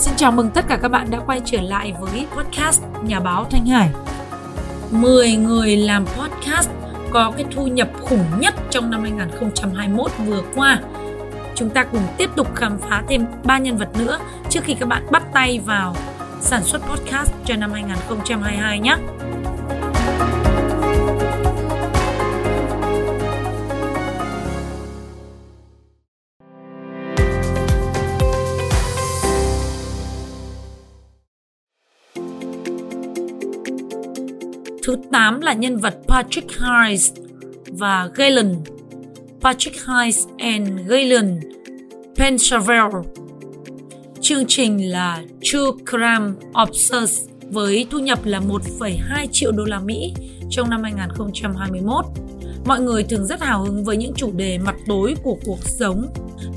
Xin chào mừng tất cả các bạn đã quay trở lại với podcast Nhà báo Thanh Hải. 10 người làm podcast có cái thu nhập khủng nhất trong năm 2021 vừa qua. Chúng ta cùng tiếp tục khám phá thêm ba nhân vật nữa trước khi các bạn bắt tay vào sản xuất podcast cho năm 2022 nhé. Thứ 8 là nhân vật Patrick Hayes và Galen. Patrick Hayes and Galen Pensavel. Chương trình là True Crime Obsessed với thu nhập là 1,2 triệu đô la Mỹ trong năm 2021 mọi người thường rất hào hứng với những chủ đề mặt tối của cuộc sống.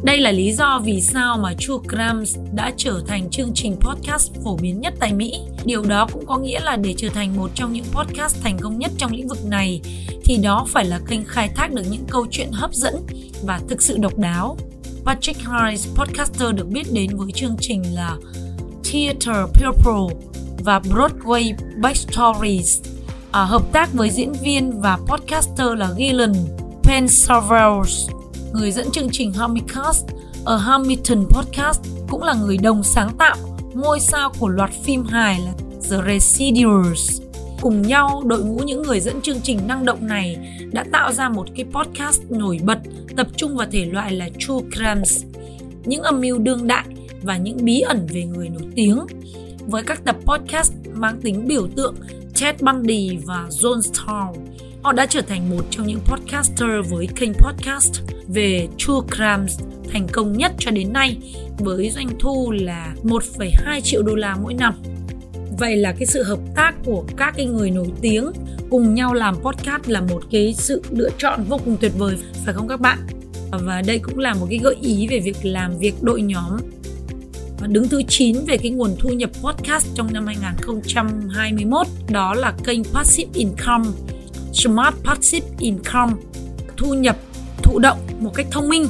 Đây là lý do vì sao mà True Crimes đã trở thành chương trình podcast phổ biến nhất tại Mỹ. Điều đó cũng có nghĩa là để trở thành một trong những podcast thành công nhất trong lĩnh vực này thì đó phải là kênh khai thác được những câu chuyện hấp dẫn và thực sự độc đáo. Patrick Harris, podcaster được biết đến với chương trình là Theater Purple và Broadway Backstories à, hợp tác với diễn viên và podcaster là Gillian Pensavels, người dẫn chương trình Hamicast ở Hamilton Podcast, cũng là người đồng sáng tạo ngôi sao của loạt phim hài là The Residuals. Cùng nhau, đội ngũ những người dẫn chương trình năng động này đã tạo ra một cái podcast nổi bật tập trung vào thể loại là True Crimes, những âm mưu đương đại và những bí ẩn về người nổi tiếng. Với các tập podcast mang tính biểu tượng Ted Bundy và John Stahl Họ đã trở thành một trong những podcaster với kênh podcast về true crimes thành công nhất cho đến nay với doanh thu là 1,2 triệu đô la mỗi năm. Vậy là cái sự hợp tác của các cái người nổi tiếng cùng nhau làm podcast là một cái sự lựa chọn vô cùng tuyệt vời phải không các bạn? Và đây cũng là một cái gợi ý về việc làm việc đội nhóm và đứng thứ 9 về cái nguồn thu nhập podcast trong năm 2021 đó là kênh Passive Income, Smart Passive Income, thu nhập thụ động một cách thông minh.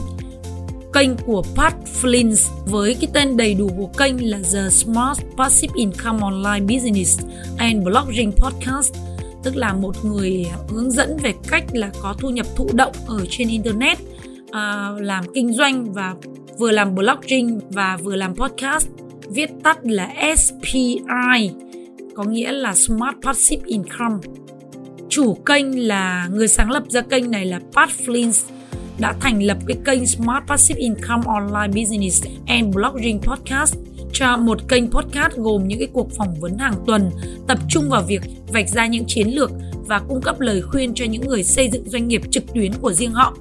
Kênh của Pat Flynn với cái tên đầy đủ của kênh là The Smart Passive Income Online Business and Blogging Podcast tức là một người hướng dẫn về cách là có thu nhập thụ động ở trên internet à, làm kinh doanh và vừa làm blogging và vừa làm podcast. Viết tắt là SPI có nghĩa là Smart Passive Income. Chủ kênh là, người sáng lập ra kênh này là Pat Flynn đã thành lập cái kênh Smart Passive Income Online Business and Blogging Podcast. Cho một kênh podcast gồm những cái cuộc phỏng vấn hàng tuần, tập trung vào việc vạch ra những chiến lược và cung cấp lời khuyên cho những người xây dựng doanh nghiệp trực tuyến của riêng họ.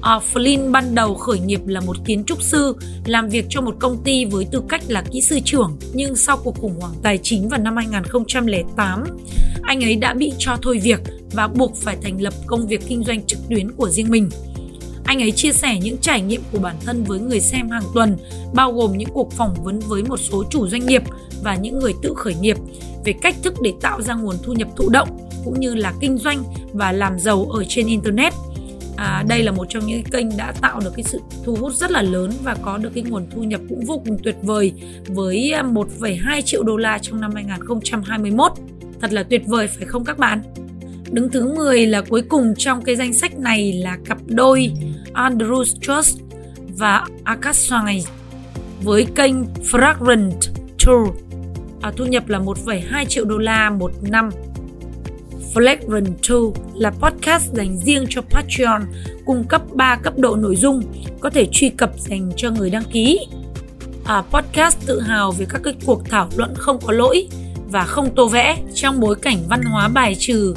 À, Flynn ban đầu khởi nghiệp là một kiến trúc sư, làm việc cho một công ty với tư cách là kỹ sư trưởng, nhưng sau cuộc khủng hoảng tài chính vào năm 2008, anh ấy đã bị cho thôi việc và buộc phải thành lập công việc kinh doanh trực tuyến của riêng mình. Anh ấy chia sẻ những trải nghiệm của bản thân với người xem hàng tuần, bao gồm những cuộc phỏng vấn với một số chủ doanh nghiệp và những người tự khởi nghiệp về cách thức để tạo ra nguồn thu nhập thụ động cũng như là kinh doanh và làm giàu ở trên internet à, đây là một trong những kênh đã tạo được cái sự thu hút rất là lớn và có được cái nguồn thu nhập cũng vô cùng tuyệt vời với à, 1,2 triệu đô la trong năm 2021 thật là tuyệt vời phải không các bạn? Đứng thứ 10 là cuối cùng trong cái danh sách này là cặp đôi Andrew Trust và Akaswai với kênh Fragrant Tour. À, thu nhập là 1,2 triệu đô la một năm. Flagrant 2 là podcast dành riêng cho Patreon, cung cấp 3 cấp độ nội dung có thể truy cập dành cho người đăng ký. À, podcast tự hào về các cái cuộc thảo luận không có lỗi và không tô vẽ trong bối cảnh văn hóa bài trừ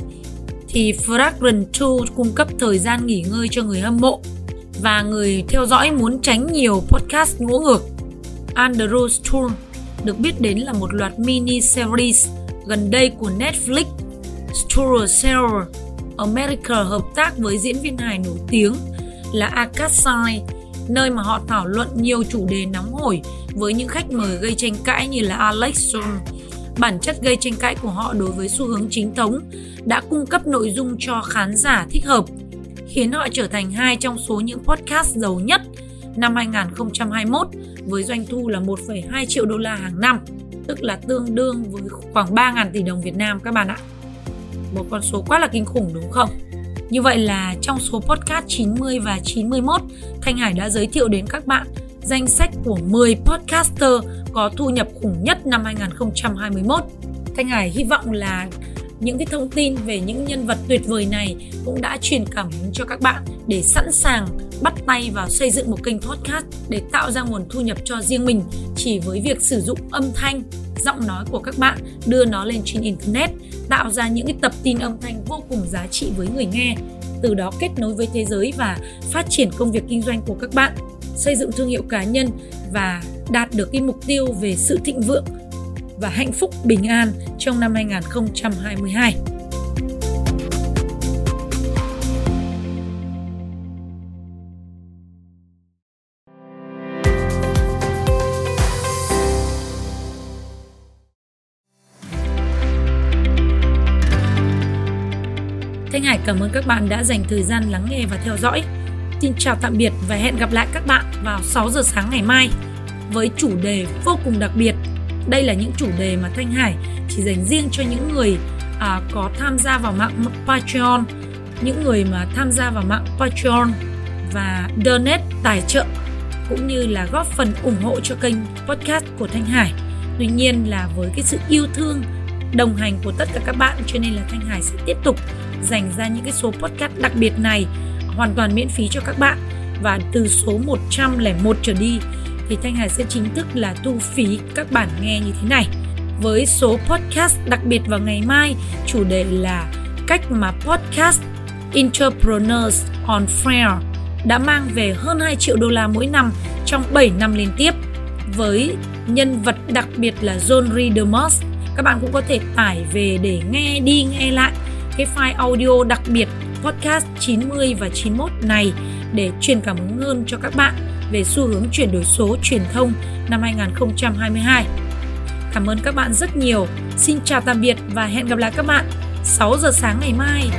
thì Fragrant 2 cung cấp thời gian nghỉ ngơi cho người hâm mộ và người theo dõi muốn tránh nhiều podcast ngỗ ngược. Andrews Tour được biết đến là một loạt mini series gần đây của Netflix Sturcell America hợp tác với diễn viên hài nổi tiếng là Akasai, nơi mà họ thảo luận nhiều chủ đề nóng hổi với những khách mời gây tranh cãi như là Alex Jones. Bản chất gây tranh cãi của họ đối với xu hướng chính thống đã cung cấp nội dung cho khán giả thích hợp, khiến họ trở thành hai trong số những podcast giàu nhất năm 2021 với doanh thu là 1,2 triệu đô la hàng năm, tức là tương đương với khoảng 3.000 tỷ đồng Việt Nam các bạn ạ. Một con số quá là kinh khủng đúng không? Như vậy là trong số podcast 90 và 91, Thanh Hải đã giới thiệu đến các bạn danh sách của 10 podcaster có thu nhập khủng nhất năm 2021. Thanh Hải hy vọng là những cái thông tin về những nhân vật tuyệt vời này cũng đã truyền cảm hứng cho các bạn để sẵn sàng bắt tay vào xây dựng một kênh podcast để tạo ra nguồn thu nhập cho riêng mình chỉ với việc sử dụng âm thanh giọng nói của các bạn, đưa nó lên trên internet, tạo ra những cái tập tin âm thanh vô cùng giá trị với người nghe, từ đó kết nối với thế giới và phát triển công việc kinh doanh của các bạn, xây dựng thương hiệu cá nhân và đạt được cái mục tiêu về sự thịnh vượng và hạnh phúc bình an trong năm 2022. Thanh Hải cảm ơn các bạn đã dành thời gian lắng nghe và theo dõi. Xin chào tạm biệt và hẹn gặp lại các bạn vào 6 giờ sáng ngày mai với chủ đề vô cùng đặc biệt. Đây là những chủ đề mà Thanh Hải chỉ dành riêng cho những người à, có tham gia vào mạng Patreon, những người mà tham gia vào mạng Patreon và donate tài trợ cũng như là góp phần ủng hộ cho kênh podcast của Thanh Hải. Tuy nhiên là với cái sự yêu thương đồng hành của tất cả các bạn. Cho nên là Thanh Hải sẽ tiếp tục dành ra những cái số podcast đặc biệt này hoàn toàn miễn phí cho các bạn. Và từ số 101 trở đi thì Thanh Hải sẽ chính thức là thu phí các bản nghe như thế này. Với số podcast đặc biệt vào ngày mai, chủ đề là cách mà podcast Entrepreneurs on Fire đã mang về hơn 2 triệu đô la mỗi năm trong 7 năm liên tiếp với nhân vật đặc biệt là John Reader Moss. Các bạn cũng có thể tải về để nghe đi nghe lại cái file audio đặc biệt podcast 90 và 91 này để truyền cảm hứng hơn cho các bạn về xu hướng chuyển đổi số, truyền thông năm 2022. Cảm ơn các bạn rất nhiều. Xin chào tạm biệt và hẹn gặp lại các bạn 6 giờ sáng ngày mai.